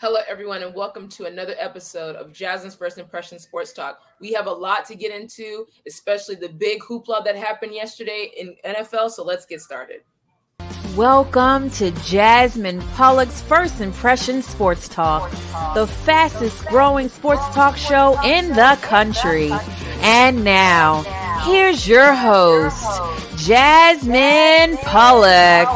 Hello, everyone, and welcome to another episode of Jasmine's First Impression Sports Talk. We have a lot to get into, especially the big hoopla that happened yesterday in NFL. So let's get started. Welcome to Jasmine Pollock's First Impression Sports Talk, the fastest growing sports talk show in the country. And now, here's your host, Jasmine Pollock.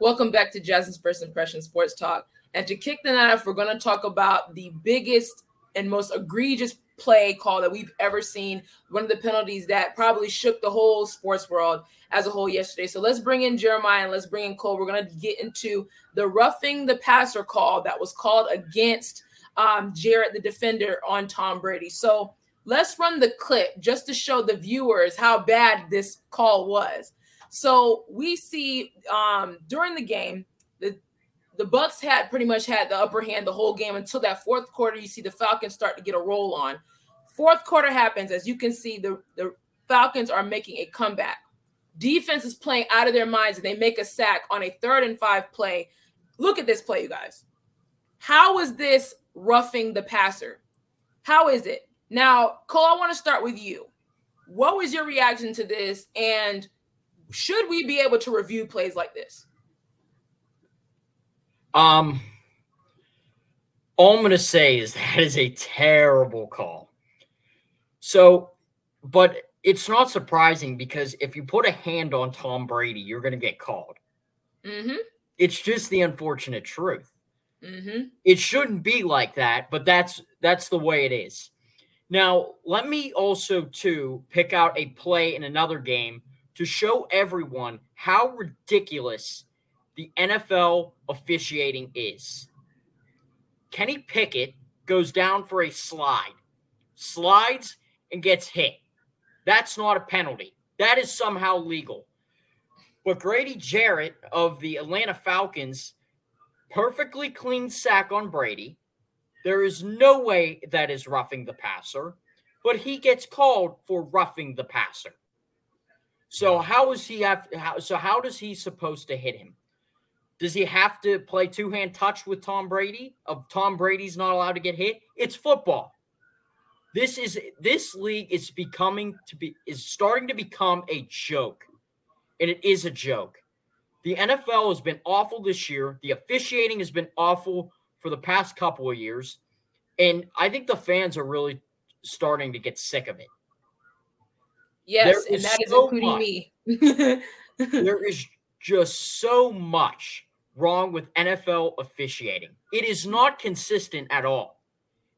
Welcome back to Jasmine's First Impression Sports Talk. And to kick the night off, we're going to talk about the biggest and most egregious play call that we've ever seen. One of the penalties that probably shook the whole sports world as a whole yesterday. So let's bring in Jeremiah and let's bring in Cole. We're going to get into the roughing the passer call that was called against um, Jarrett, the defender, on Tom Brady. So let's run the clip just to show the viewers how bad this call was. So we see um, during the game, the the Bucs had pretty much had the upper hand the whole game until that fourth quarter. You see the Falcons start to get a roll on. Fourth quarter happens, as you can see, the, the Falcons are making a comeback. Defense is playing out of their minds, and they make a sack on a third and five play. Look at this play, you guys. How is this roughing the passer? How is it? Now, Cole, I want to start with you. What was your reaction to this? And should we be able to review plays like this? Um, all I'm going to say is that is a terrible call. So, but it's not surprising because if you put a hand on Tom Brady, you're going to get called. Mm-hmm. It's just the unfortunate truth. Mm-hmm. It shouldn't be like that, but that's that's the way it is. Now, let me also too pick out a play in another game to show everyone how ridiculous the NFL officiating is. Kenny Pickett goes down for a slide, slides, and gets hit. That's not a penalty. That is somehow legal. But Grady Jarrett of the Atlanta Falcons, perfectly clean sack on Brady. There is no way that is roughing the passer, but he gets called for roughing the passer. So how is he have? How, so how does he supposed to hit him? Does he have to play two hand touch with Tom Brady? Of Tom Brady's not allowed to get hit. It's football. This is this league is becoming to be is starting to become a joke, and it is a joke. The NFL has been awful this year. The officiating has been awful for the past couple of years, and I think the fans are really starting to get sick of it. Yes, and that is so including much, me. there is just so much wrong with NFL officiating. It is not consistent at all.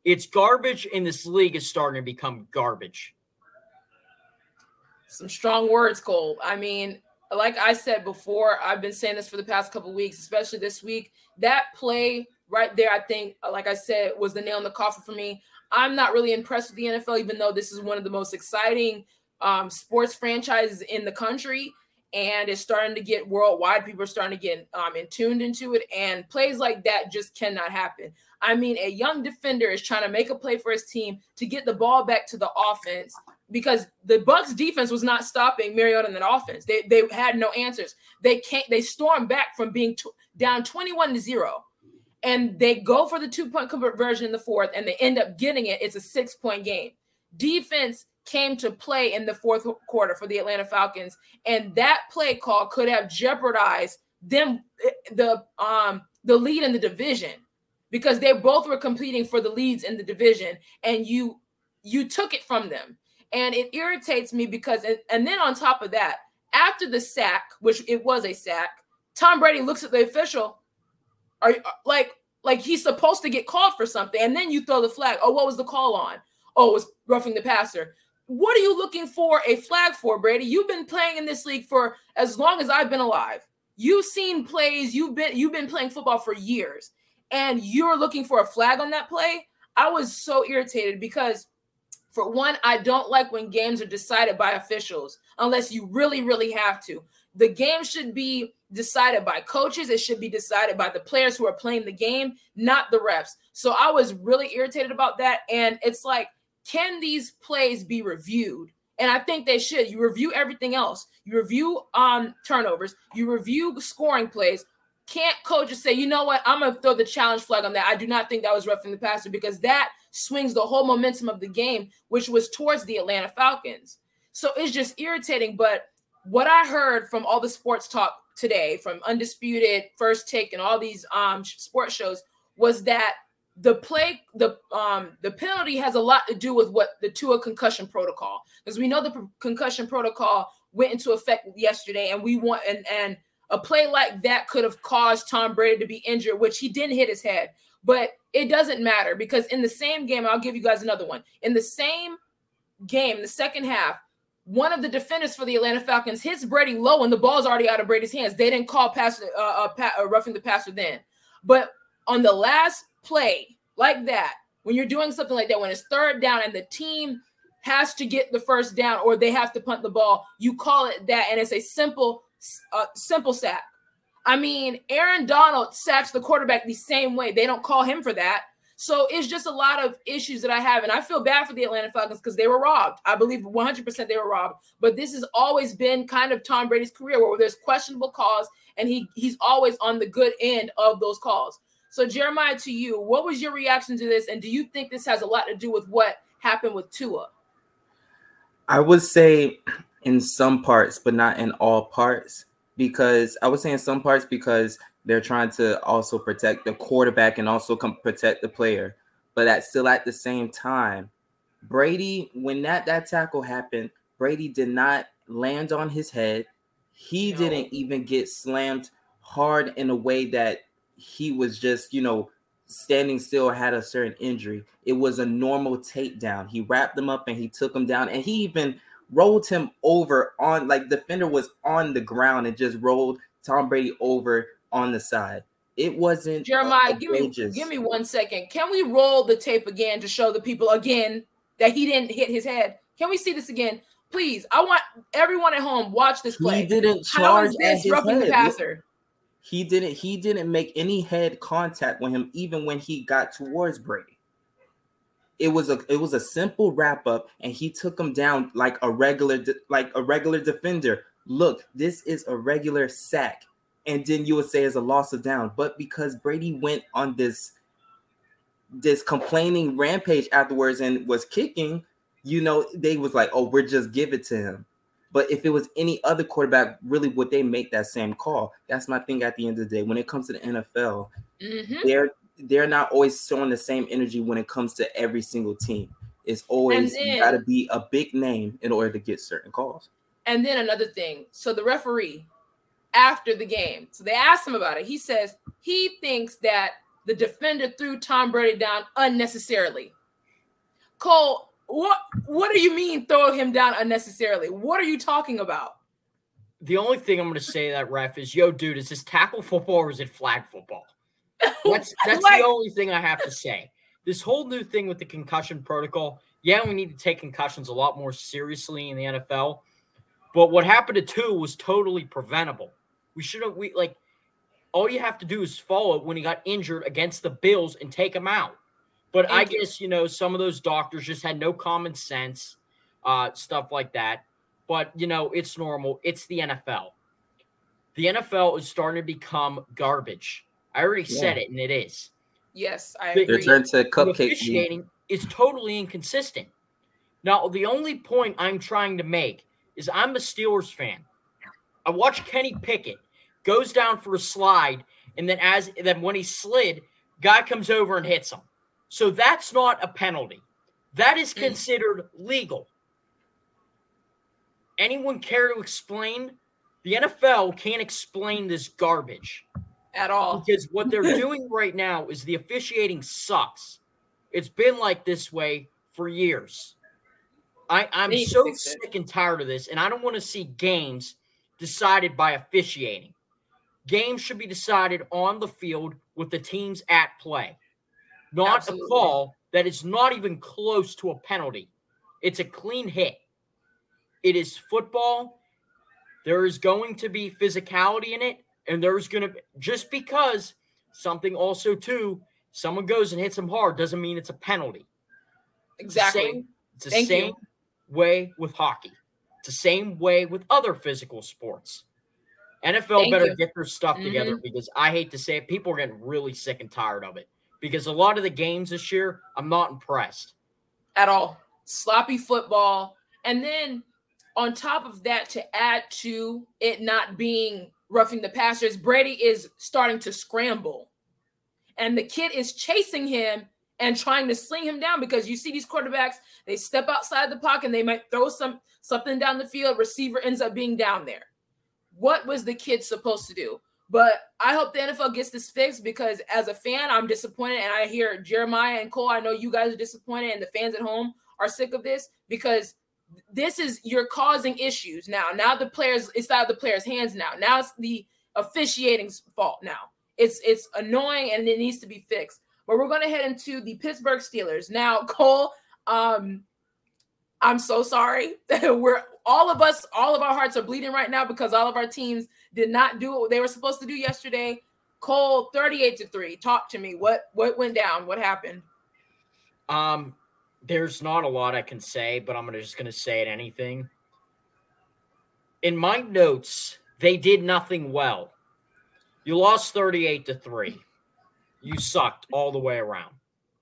It's garbage, and this league is starting to become garbage. Some strong words, Cole. I mean, like I said before, I've been saying this for the past couple weeks, especially this week. That play right there, I think, like I said, was the nail in the coffin for me. I'm not really impressed with the NFL, even though this is one of the most exciting um, sports franchises in the country and it's starting to get worldwide. People are starting to get um, in tuned into it, and plays like that just cannot happen. I mean, a young defender is trying to make a play for his team to get the ball back to the offense because the Bucs defense was not stopping Mariota in that offense. They they had no answers. They can't. They stormed back from being t- down twenty one to zero, and they go for the two point conversion in the fourth, and they end up getting it. It's a six point game. Defense came to play in the fourth quarter for the Atlanta Falcons, and that play call could have jeopardized them the um the lead in the division because they both were competing for the leads in the division, and you you took it from them, and it irritates me because and, and then on top of that, after the sack, which it was a sack, Tom Brady looks at the official, are like like he's supposed to get called for something, and then you throw the flag. Oh, what was the call on? Oh, it was roughing the passer what are you looking for a flag for, Brady? You've been playing in this league for as long as I've been alive. You've seen plays, you've been you've been playing football for years, and you're looking for a flag on that play. I was so irritated because for one, I don't like when games are decided by officials unless you really, really have to. The game should be decided by coaches. It should be decided by the players who are playing the game, not the refs. So I was really irritated about that. And it's like can these plays be reviewed And I think they should. You review everything else. You review um turnovers. You review scoring plays. Can't coach just say, you know what? I'm gonna throw the challenge flag on that. I do not think that was roughing the passer because that swings the whole momentum of the game, which was towards the Atlanta Falcons. So it's just irritating. But what I heard from all the sports talk today, from Undisputed, First Take, and all these um sports shows, was that the play the um the penalty has a lot to do with what the Tua concussion protocol because we know the concussion protocol went into effect yesterday and we want and and a play like that could have caused Tom Brady to be injured which he didn't hit his head. But it doesn't matter because in the same game I'll give you guys another one. In the same game the second half one of the defenders for the Atlanta Falcons hits Brady low and the ball's already out of Brady's hands. They didn't call pass uh, uh, uh roughing the passer then. But on the last play like that, when you're doing something like that, when it's third down and the team has to get the first down or they have to punt the ball, you call it that, and it's a simple, uh, simple sack. I mean, Aaron Donald sacks the quarterback the same way. They don't call him for that. So it's just a lot of issues that I have. And I feel bad for the Atlanta Falcons because they were robbed. I believe 100% they were robbed. But this has always been kind of Tom Brady's career where there's questionable calls and he he's always on the good end of those calls. So, Jeremiah, to you, what was your reaction to this? And do you think this has a lot to do with what happened with Tua? I would say in some parts, but not in all parts, because I would say in some parts because they're trying to also protect the quarterback and also come protect the player. But at still at the same time, Brady, when that that tackle happened, Brady did not land on his head. He no. didn't even get slammed hard in a way that he was just, you know, standing still had a certain injury. It was a normal takedown. He wrapped him up and he took him down, and he even rolled him over on like defender was on the ground and just rolled Tom Brady over on the side. It wasn't Jeremiah. Give me give me one second. Can we roll the tape again to show the people again that he didn't hit his head? Can we see this again? Please, I want everyone at home watch this play. He didn't charge How is this roughing the passer? He didn't he didn't make any head contact with him even when he got towards Brady. It was a it was a simple wrap up and he took him down like a regular like a regular defender. Look, this is a regular sack. And then you would say it's a loss of down, but because Brady went on this this complaining rampage afterwards and was kicking, you know, they was like, "Oh, we're just give it to him." But if it was any other quarterback, really would they make that same call? That's my thing at the end of the day. When it comes to the NFL, mm-hmm. they're they're not always showing the same energy when it comes to every single team. It's always then, you gotta be a big name in order to get certain calls. And then another thing. So the referee after the game, so they asked him about it. He says he thinks that the defender threw Tom Brady down unnecessarily. Cole, what what do you mean throw him down unnecessarily? What are you talking about? The only thing I'm going to say that ref is, yo, dude, is this tackle football or is it flag football? That's that's like, the only thing I have to say. This whole new thing with the concussion protocol, yeah, we need to take concussions a lot more seriously in the NFL. But what happened to Tua was totally preventable. We should have we like all you have to do is follow when he got injured against the Bills and take him out. But Thank I you. guess you know some of those doctors just had no common sense, uh, stuff like that. But you know it's normal. It's the NFL. The NFL is starting to become garbage. I already yeah. said it, and it is. Yes, I agree. Return to cupcake. Officiating is totally inconsistent. Now, the only point I'm trying to make is I'm a Steelers fan. I watched Kenny Pickett goes down for a slide, and then as then when he slid, guy comes over and hits him. So that's not a penalty. That is mm. considered legal. Anyone care to explain? The NFL can't explain this garbage at all. Because what they're doing right now is the officiating sucks. It's been like this way for years. I, I'm so sick and tired of this, and I don't want to see games decided by officiating. Games should be decided on the field with the teams at play not Absolutely. a call that is not even close to a penalty. It's a clean hit. It is football. There is going to be physicality in it, and there's going to just because something also too someone goes and hits them hard doesn't mean it's a penalty. Exactly. It's the same, it's the same way with hockey. It's the same way with other physical sports. NFL Thank better you. get their stuff mm-hmm. together because I hate to say it, people are getting really sick and tired of it. Because a lot of the games this year, I'm not impressed at all. Sloppy football. And then on top of that, to add to it not being roughing the passers, Brady is starting to scramble. And the kid is chasing him and trying to sling him down because you see these quarterbacks, they step outside the pocket and they might throw some something down the field. Receiver ends up being down there. What was the kid supposed to do? But I hope the NFL gets this fixed because as a fan, I'm disappointed. And I hear Jeremiah and Cole, I know you guys are disappointed, and the fans at home are sick of this because this is you're causing issues now. Now the players, it's out of the players' hands now. Now it's the officiating's fault now. It's it's annoying and it needs to be fixed. But we're gonna head into the Pittsburgh Steelers. Now, Cole, um, I'm so sorry. That we're all of us, all of our hearts are bleeding right now because all of our teams did not do what they were supposed to do yesterday. Cole, 38 to 3. Talk to me. What what went down? What happened? Um, there's not a lot I can say, but I'm just gonna say it anything. In my notes, they did nothing well. You lost 38 to 3. You sucked all the way around.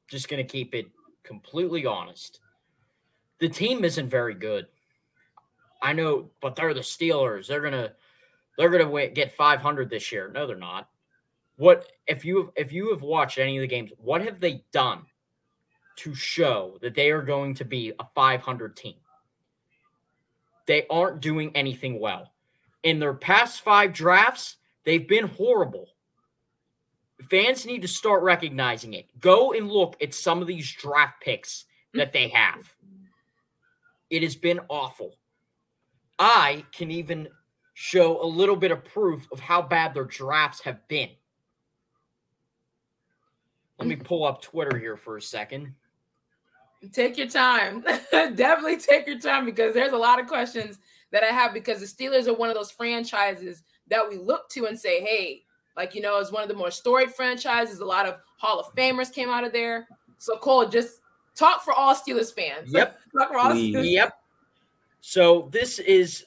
Just gonna keep it completely honest. The team isn't very good. I know, but they're the Steelers. They're gonna they're gonna win, get 500 this year. No, they're not. What if you if you have watched any of the games? What have they done to show that they are going to be a 500 team? They aren't doing anything well. In their past five drafts, they've been horrible. Fans need to start recognizing it. Go and look at some of these draft picks that they have. It has been awful. I can even show a little bit of proof of how bad their drafts have been. Let me pull up Twitter here for a second. Take your time. Definitely take your time because there's a lot of questions that I have because the Steelers are one of those franchises that we look to and say, hey, like, you know, it's one of the more storied franchises. A lot of Hall of Famers came out of there. So, Cole, just talk for all Steelers fans. Yep. talk for all Steelers. Yep. So this is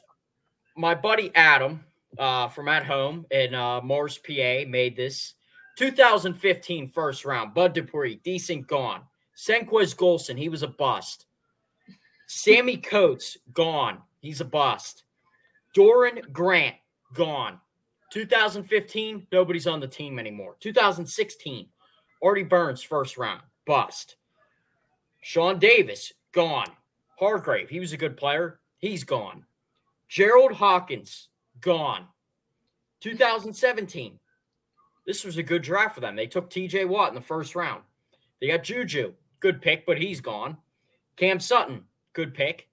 my buddy Adam uh, from at home in uh, Morris, PA, made this 2015 first round. Bud Dupree, decent gone. Senquez Golson, he was a bust. Sammy Coates, gone. He's a bust. Doran Grant, gone. 2015, nobody's on the team anymore. 2016, Artie Burns, first round, bust. Sean Davis, gone. Hargrave, he was a good player. He's gone. Gerald Hawkins, gone. 2017. This was a good draft for them. They took TJ Watt in the first round. They got Juju, good pick, but he's gone. Cam Sutton, good pick,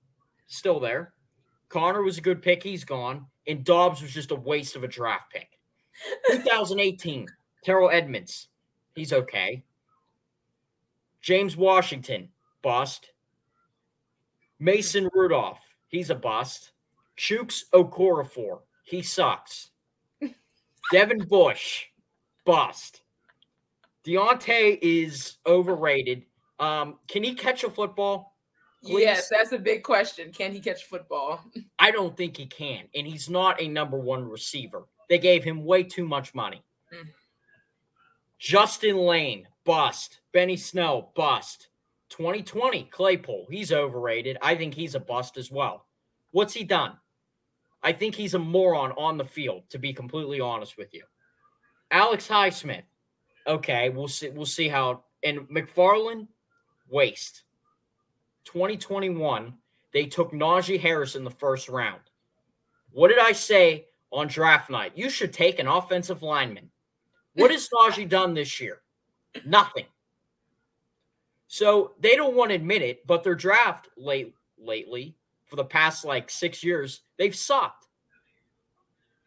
still there. Connor was a good pick, he's gone. And Dobbs was just a waste of a draft pick. 2018, Terrell Edmunds, he's okay. James Washington, bust. Mason Rudolph, He's a bust. Chuks Okorafor. He sucks. Devin Bush. Bust. Diontae is overrated. Um, can he catch a football? Please? Yes, that's a big question. Can he catch football? I don't think he can, and he's not a number one receiver. They gave him way too much money. Mm. Justin Layne, bust. Benny Snell, bust. 2020, Claypool, he's overrated. I think he's a bust as well. What's he done? I think he's a moron on the field, to be completely honest with you. Alex Highsmith, okay, we'll see. We'll see how. And McFarland, waste. 2021, they took Najee Harris in the first round. What did I say on draft night? You should take an offensive lineman. What has Najee done this year? Nothing. So they don't want to admit it, but their draft late lately for the past like six years, they've sucked.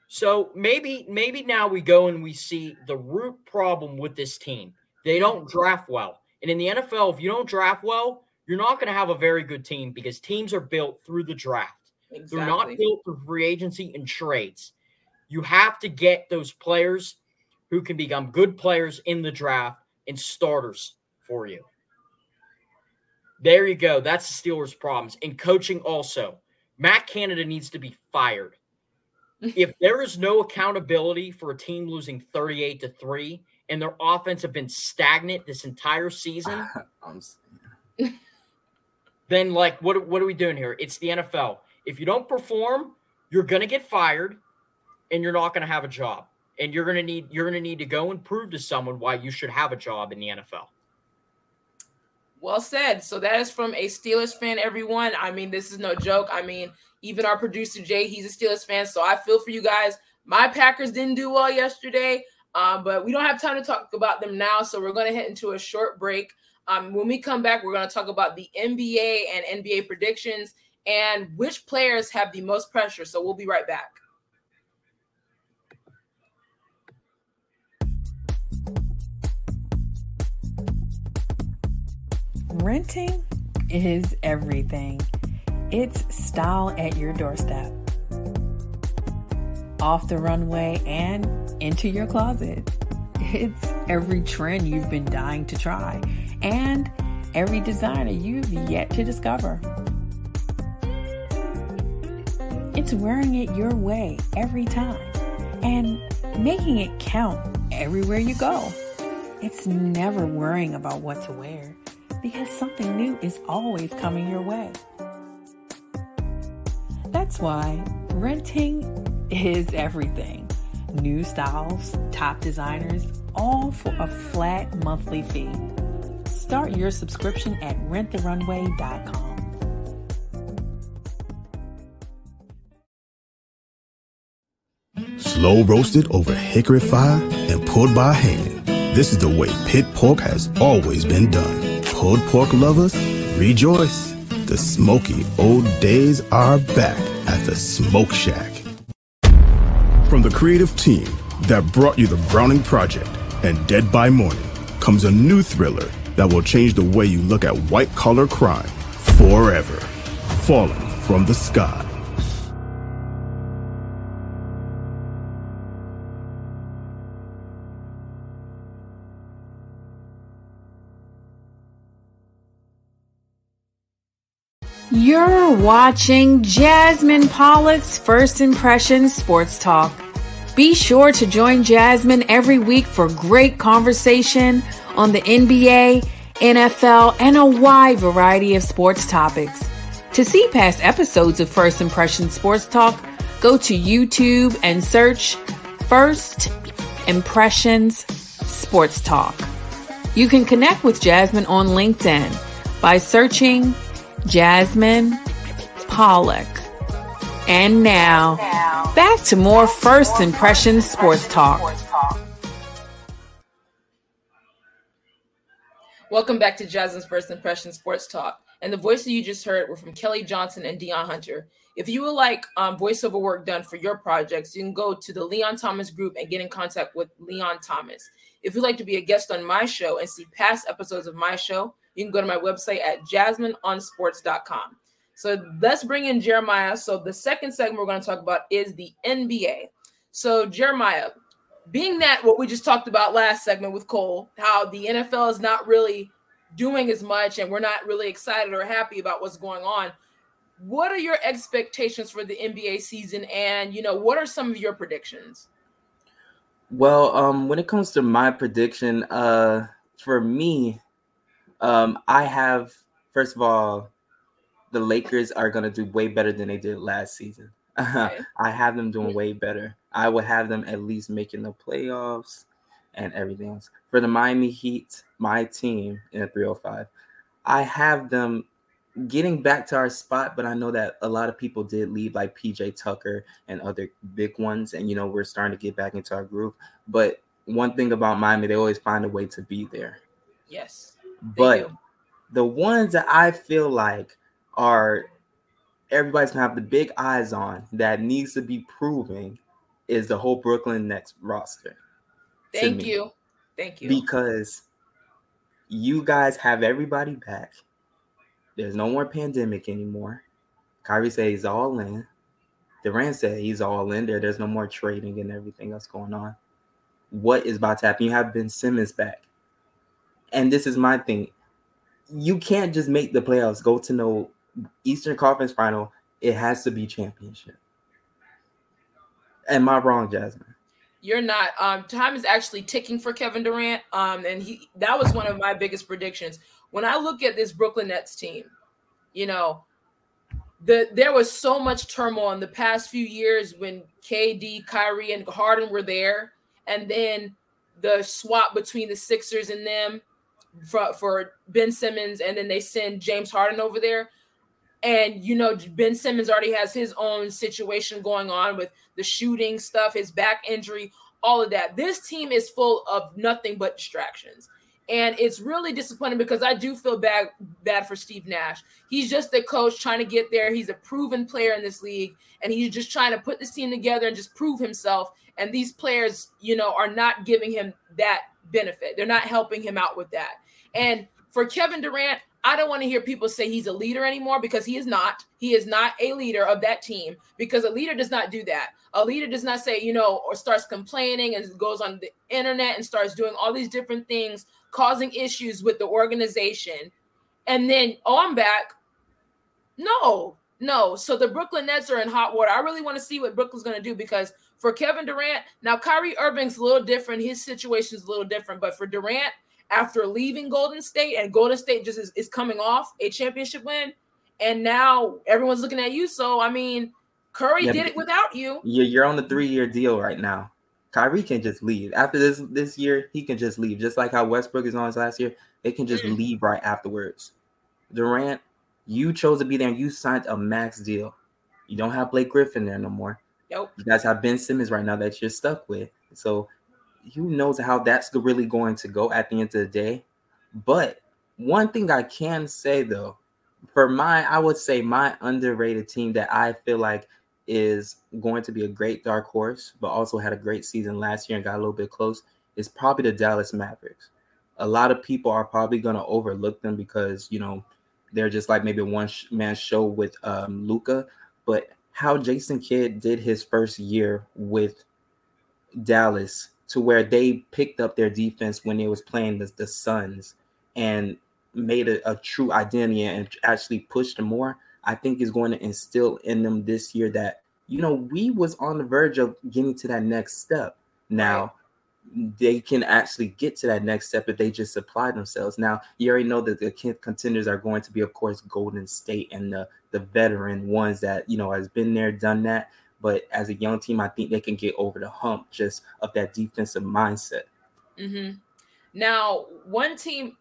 So maybe maybe now we go and we see the root problem with this team. They don't draft well. And in the NFL, if you don't draft well, you're not going to have a very good team because teams are built through the draft. Exactly. They're not built through free agency and trades. You have to get those players who can become good players in the draft and starters for you. There you go. That's the Steelers' problems. And coaching also. Matt Canada needs to be fired. if there is no accountability for a team losing 38 to 3 and their offense have been stagnant this entire season, then like what what are we doing here? It's the NFL. If you don't perform, you're going to get fired and you're not going to have a job. And you're going to need you're going to need to go and prove to someone why you should have a job in the NFL. Well said. So that is from a Steelers fan, everyone. I mean, this is no joke. I mean, even our producer Jay, he's a Steelers fan. So I feel for you guys. My Packers didn't do well yesterday, um, but we don't have time to talk about them now. So we're going to head into a short break. Um, when we come back, we're going to talk about the NBA and NBA predictions and which players have the most pressure. So we'll be right back. Renting is everything. It's style at your doorstep. Off the runway and into your closet. It's every trend you've been dying to try and every designer you've yet to discover. It's wearing it your way every time and making it count everywhere you go. It's never worrying about what to wear because something new is always coming your way. That's why renting is everything. New styles, top designers, all for a flat monthly fee. Start your subscription at renttherunway.com. Slow roasted over hickory fire and pulled by hand. This is the way pit pork has always been done pulled pork lovers, rejoice. The smoky old days are back at the Smoke Shack. From the creative team that brought you the Browning Project and Dead by Morning comes a new thriller that will change the way you look at white collar crime forever. Falling from the sky. You're watching Jasmine Pollock's First Impressions Sports Talk. Be sure to join Jasmine every week for great conversation on the NBA, NFL, and a wide variety of sports topics. To see past episodes of First Impressions Sports Talk, go to YouTube and search First Impressions Sports Talk. You can connect with Jasmine on LinkedIn by searching Jasmine Pollock. And now, back to more First Impression Sports Talk. Welcome back to Jasmine's First Impression Sports Talk. And the voices you just heard were from Kelly Johnson and Dion Hunter. If you would like um, voiceover work done for your projects, you can go to the Leon Thomas group and get in contact with Leon Thomas. If you'd like to be a guest on my show and see past episodes of my show, you can go to my website at jasmineonsports.com. So let's bring in Jeremiah. So the second segment we're going to talk about is the NBA. So Jeremiah, being that what we just talked about last segment with Cole, how the NFL is not really doing as much and we're not really excited or happy about what's going on. What are your expectations for the NBA season and you know what are some of your predictions? Well, um when it comes to my prediction uh for me um, I have first of all, the Lakers are gonna do way better than they did last season. Okay. I have them doing way better. I would have them at least making the playoffs and everything else. For the Miami Heat, my team in the 305, I have them getting back to our spot, but I know that a lot of people did leave, like PJ Tucker and other big ones, and you know we're starting to get back into our groove. But one thing about Miami, they always find a way to be there. Yes. But the ones that I feel like are everybody's gonna have the big eyes on that needs to be proving is the whole Brooklyn Nets roster. Thank you. Thank you. Because you guys have everybody back. There's no more pandemic anymore. Kyrie said he's all in. Durant said he's all in there. There's no more trading and everything else going on. What is about to happen? You have Ben Simmons back. And this is my thing. you can't just make the playoffs, go to no Eastern Conference final. It has to be championship. Am I wrong, Jasmine? You're not. Um, time is actually ticking for Kevin Durant. Um, and he that was one of my biggest predictions. When I look at this Brooklyn Nets team, you know, the there was so much turmoil in the past few years when KD, Kyrie, and Harden were there, and then the swap between the Sixers and them for, for Ben Simmons, and then they send James Harden over there. And you know, Ben Simmons already has his own situation going on with the shooting stuff, his back injury, all of that. This team is full of nothing but distractions. And it's really disappointing because I do feel bad bad for Steve Nash. He's just a coach trying to get there. He's a proven player in this league, and he's just trying to put this team together and just prove himself. And these players, you know, are not giving him that benefit. They're not helping him out with that. And for Kevin Durant, I don't want to hear people say he's a leader anymore because he is not. He is not a leader of that team because a leader does not do that. A leader does not say, you know, or starts complaining and goes on the internet and starts doing all these different things, causing issues with the organization. And then, oh, I'm back. No, no. So the Brooklyn Nets are in hot water. I really want to see what Brooklyn's going to do because for Kevin Durant, now Kyrie Irving's a little different. His situation is a little different. But for Durant, after leaving Golden State, and Golden State just is, is coming off a championship win, and now everyone's looking at you. So I mean, Curry yeah, did it without you. You're on the three year deal right now. Kyrie can just leave after this this year. He can just leave, just like how Westbrook is on his last year. They can just mm. leave right afterwards. Durant, you chose to be there, and you signed a max deal. You don't have Blake Griffin there no more. Nope. You guys have Ben Simmons right now that you're stuck with. So who knows how that's really going to go at the end of the day. But one thing I can say though, for my, I would say my underrated team that I feel like is going to be a great dark horse, but also had a great season last year and got a little bit close, is probably the Dallas Mavericks. A lot of people are probably going to overlook them because, you know, they're just like maybe one man show with um, Luka. But how Jason Kidd did his first year with Dallas to where they picked up their defense when they was playing the, the Suns and made a, a true identity and actually pushed them more, I think is going to instill in them this year that you know we was on the verge of getting to that next step. Now they can actually get to that next step if they just apply themselves. Now you already know that the contenders are going to be, of course, Golden State and the the veteran ones that you know has been there, done that. But as a young team, I think they can get over the hump just of that defensive mindset. Mm-hmm. Now, one team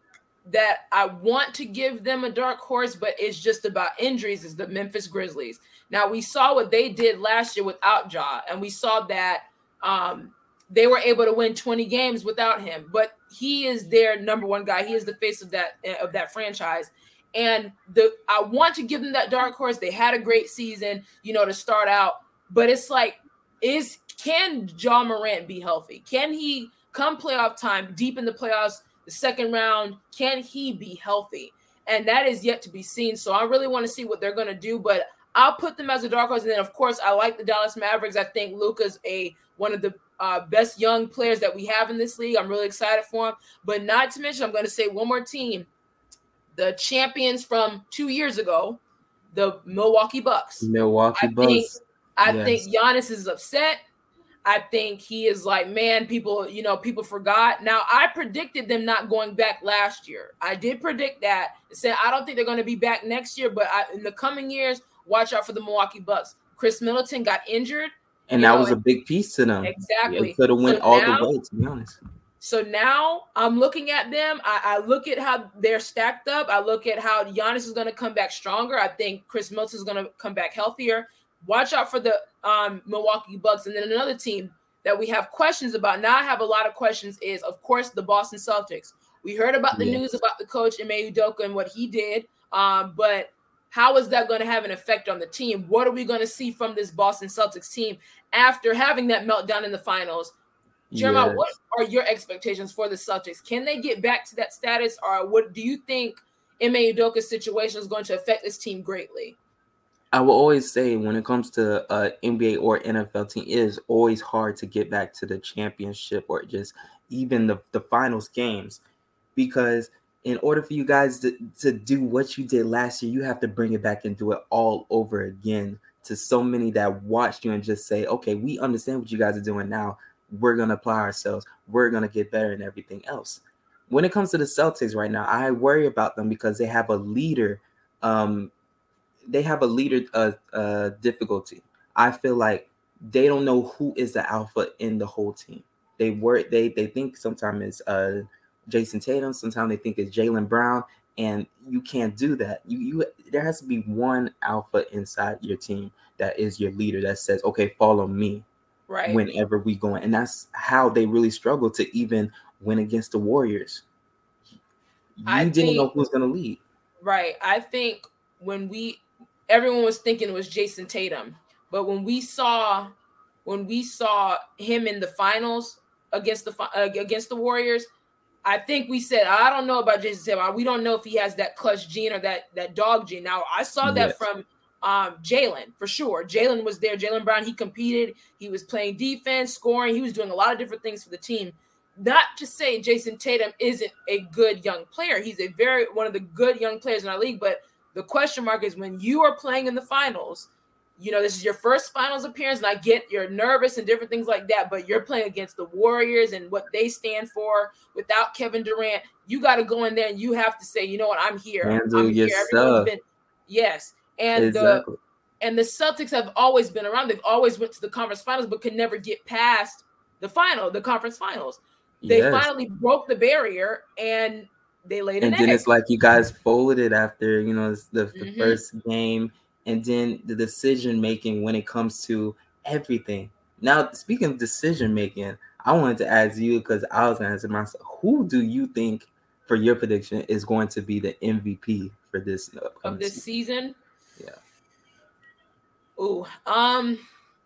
that I want to give them a dark horse, but it's just about injuries is the Memphis Grizzlies. Now, we saw what they did last year without Ja, and we saw that um, they were able to win 20 games without him. But he is their number one guy. He is the face of that of that franchise. And the I want to give them that dark horse. They had a great season, you know, to start out, but it's like, is can Ja Morant be healthy? Can he come playoff time, deep in the playoffs, the second round, can he be healthy? And that is yet to be seen. So I really want to see what they're going to do. But I'll put them as a dark horse. And then, of course, I like the Dallas Mavericks. I think Luka's a one of the uh, best young players that we have in this league. I'm really excited for him. But not to mention, I'm going to say one more team, the champions from two years ago, the Milwaukee Bucks. Milwaukee I Bucks. I yes. think Giannis is upset. I think he is like, man, people, you know, people forgot. Now, I predicted them not going back last year. I did predict that. Said I don't think they're going to be back next year, but I, in the coming years, watch out for the Milwaukee Bucks. Khris Middleton got injured, and that know, was a big piece to them. Exactly, could have went so all now, the way. To be honest. So now I'm looking at them. I, I, look at how they're stacked up. I look at how Giannis is going to come back stronger. I think Khris Middleton is going to come back healthier watch out for the um, Milwaukee Bucks. And then another team that we have questions about. Now I have a lot of questions is, of course, the Boston Celtics. We heard about the news about the coach Ime Udoka and what he did. Um, but how is that going to have an effect on the team? What are we going to see from this Boston Celtics team after having that meltdown in the finals? Jeremiah, yes. what are your expectations for the Celtics? Can they get back to that status, or what do you think Ime Udoka's situation is going to affect this team greatly? I will always say when it comes to uh, NBA or NFL team, it is always hard to get back to the championship or just even the, the finals games because in order for you guys to, to do what you did last year, you have to bring it back and do it all over again to so many that watched you and just say, okay, we understand what you guys are doing now. We're going to apply ourselves. We're going to get better and everything else. When it comes to the Celtics right now, I worry about them because they have a leader. Um, they have a leader uh, uh, difficulty. I feel like they don't know who is the alpha in the whole team. They work. They they think sometimes it's uh, Jayson Tatum. Sometimes they think it's Jaylen Brown, and you can't do that. You you there has to be one alpha inside your team that is your leader that says, "Okay, follow me." Right. Whenever we go in, and that's how they really struggle to even win against the Warriors. You I didn't think, know who was going to lead. Right. I think when we everyone was thinking it was Jayson Tatum, but when we saw when we saw him in the finals against the uh, against the Warriors, I think we said I don't know about Jayson Tatum. We don't know if he has that clutch gene or that that dog gene. Now I saw that yes. from um, Jaylen for sure. Jaylen was there. Jaylen Brown. He competed. He was playing defense, scoring. He was doing a lot of different things for the team. Not to say Jayson Tatum isn't a good young player. He's a very one of the good young players in our league. But the question mark is when you are playing in the finals you know, this is your first finals appearance, and I get you're nervous and different things like that, but you're playing against the Warriors and what they stand for without Kevin Durant. You got to go in there and you have to say, you know what, I'm here. I'm here. Yourself. Been, yes. And exactly. the and the Celtics have always been around. They've always went to the conference finals, but could never get past the final, the conference finals. They yes. finally broke the barrier and they laid and then egg. it's like you guys folded after you know the, the mm-hmm. first game and then the decision making when it comes to everything. Now, speaking of decision making, I wanted to ask you because I was going to ask myself, who do you think for your prediction is going to be the MVP for this of this season? Yeah. Oh, um.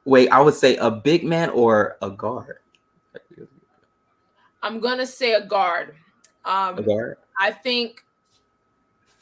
Wait, I would say a big man or a guard. I'm gonna say a guard. Um, a guard. I think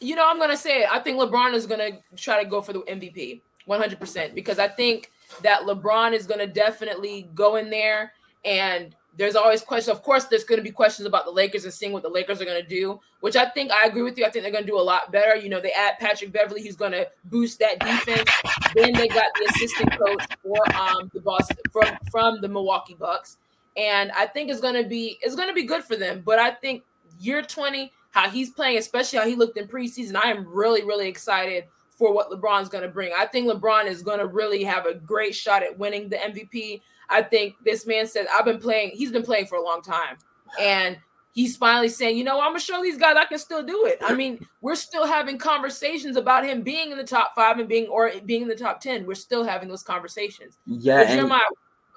you know, I'm gonna say it. I think LeBron is gonna try to go for the MVP 100 percent because I think that LeBron is gonna definitely go in there and there's always questions. Of course, there's going to be questions about the Lakers and seeing what the Lakers are going to do, which I think I agree with you. I think they're going to do a lot better. You know, they add Patrick Beverley, who's going to boost that defense. then they got the assistant coach for um the Boston from from the Milwaukee Bucks, and I think it's to be it's to be good for them. But I think year 20, how he's playing, especially how he looked in preseason. I am really, really excited for what LeBron's going to bring. I think LeBron is going to really have a great shot at winning the MVP. I think this man said, I've been playing, he's been playing for a long time. And he's finally saying, you know, I'm going to show these guys I can still do it. I mean, we're still having conversations about him being in the top five and being or being in the top 10. We're still having those conversations. Yeah. And- my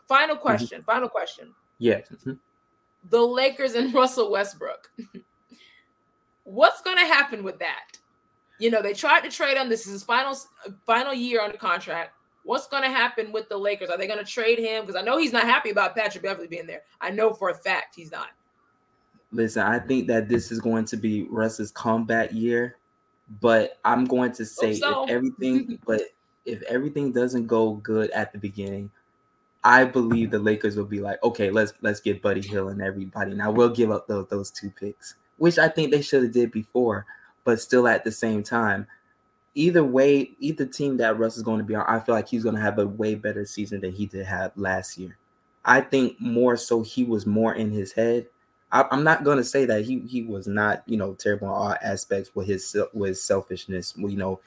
final question, mm-hmm. final question. Yes. Mm-hmm. The Lakers and Russell Westbrook. What's going to happen with that? You know, they tried to trade him. This is his final final year on the contract. What's going to happen with the Lakers? Are they going to trade him? Because I know he's not happy about Patrick Beverley being there. I know for a fact he's not. Listen, I think that this is going to be Russ's comeback year, but I'm going to say so. if everything, but if everything doesn't go good at the beginning, I believe the Lakers will be like, okay, let's let's get Buddy Hield and everybody. Now we'll give up those those two picks which I think they should have did before, but still at the same time, either way, either team that Russ is going to be on, I feel like he's going to have a way better season than he did have last year. I think more so he was more in his head. I, am not going to say that he he was not you know terrible in all aspects with his with selfishness. You know,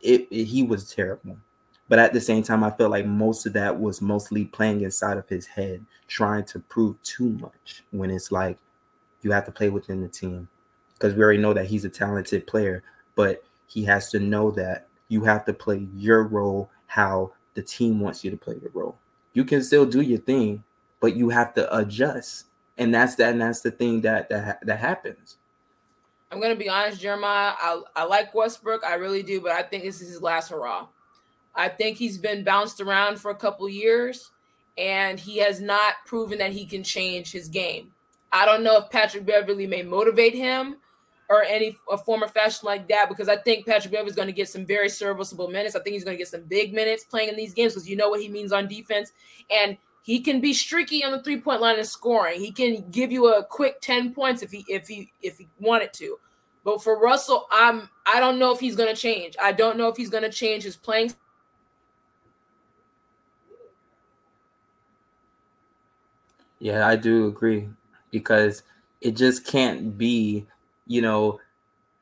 it, it he was terrible. But at the same time, I feel like most of that was mostly playing inside of his head, trying to prove too much. When it's like you have to play within the team because we already know that he's a talented player, but he has to know that you have to play your role how the team wants you to play your role. You can still do your thing, but you have to adjust. And that's that and that's the thing that that that happens. I'm gonna be honest, Jeremiah. I, I like Westbrook, I really do, but I think this is his last hurrah. I think he's been bounced around for a couple years, and he has not proven that he can change his game. I don't know if Patrick Beverley may motivate him or any a form or fashion like that because I think Patrick Beverley is going to get some very serviceable minutes. I think he's going to get some big minutes playing in these games because you know what he means on defense. And He can be streaky on the three point line and scoring. He can give you a quick 10 points if he if he if he wanted to. But for Russell, I'm I don't know if he's going to change. I don't know if he's going to change his playing Yeah, I do agree because it just can't be, you know,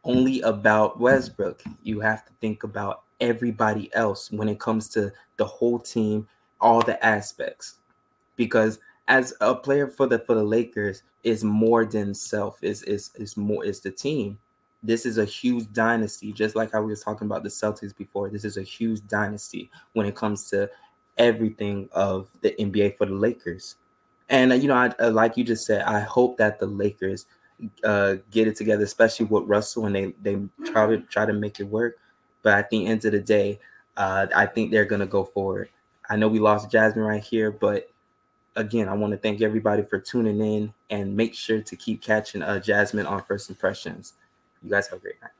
only about Westbrook. You have to think about everybody else when it comes to the whole team, all the aspects. Because as a player for the for the Lakers is more than self, is is is more is the team. This is a huge dynasty, just like I was talking about the Celtics before. This is a huge dynasty when it comes to everything of the NBA for the Lakers. And uh, you know, I, uh, like you just said, I hope that the Lakers uh, get it together, especially with Russell, and they they try to try to make it work. But at the end of the day, uh, I think they're gonna go forward. I know we lost Jasmine right here, but again, I want to thank everybody for tuning in and make sure to keep catching uh, Jasmine on First Impressions. You guys have a great night.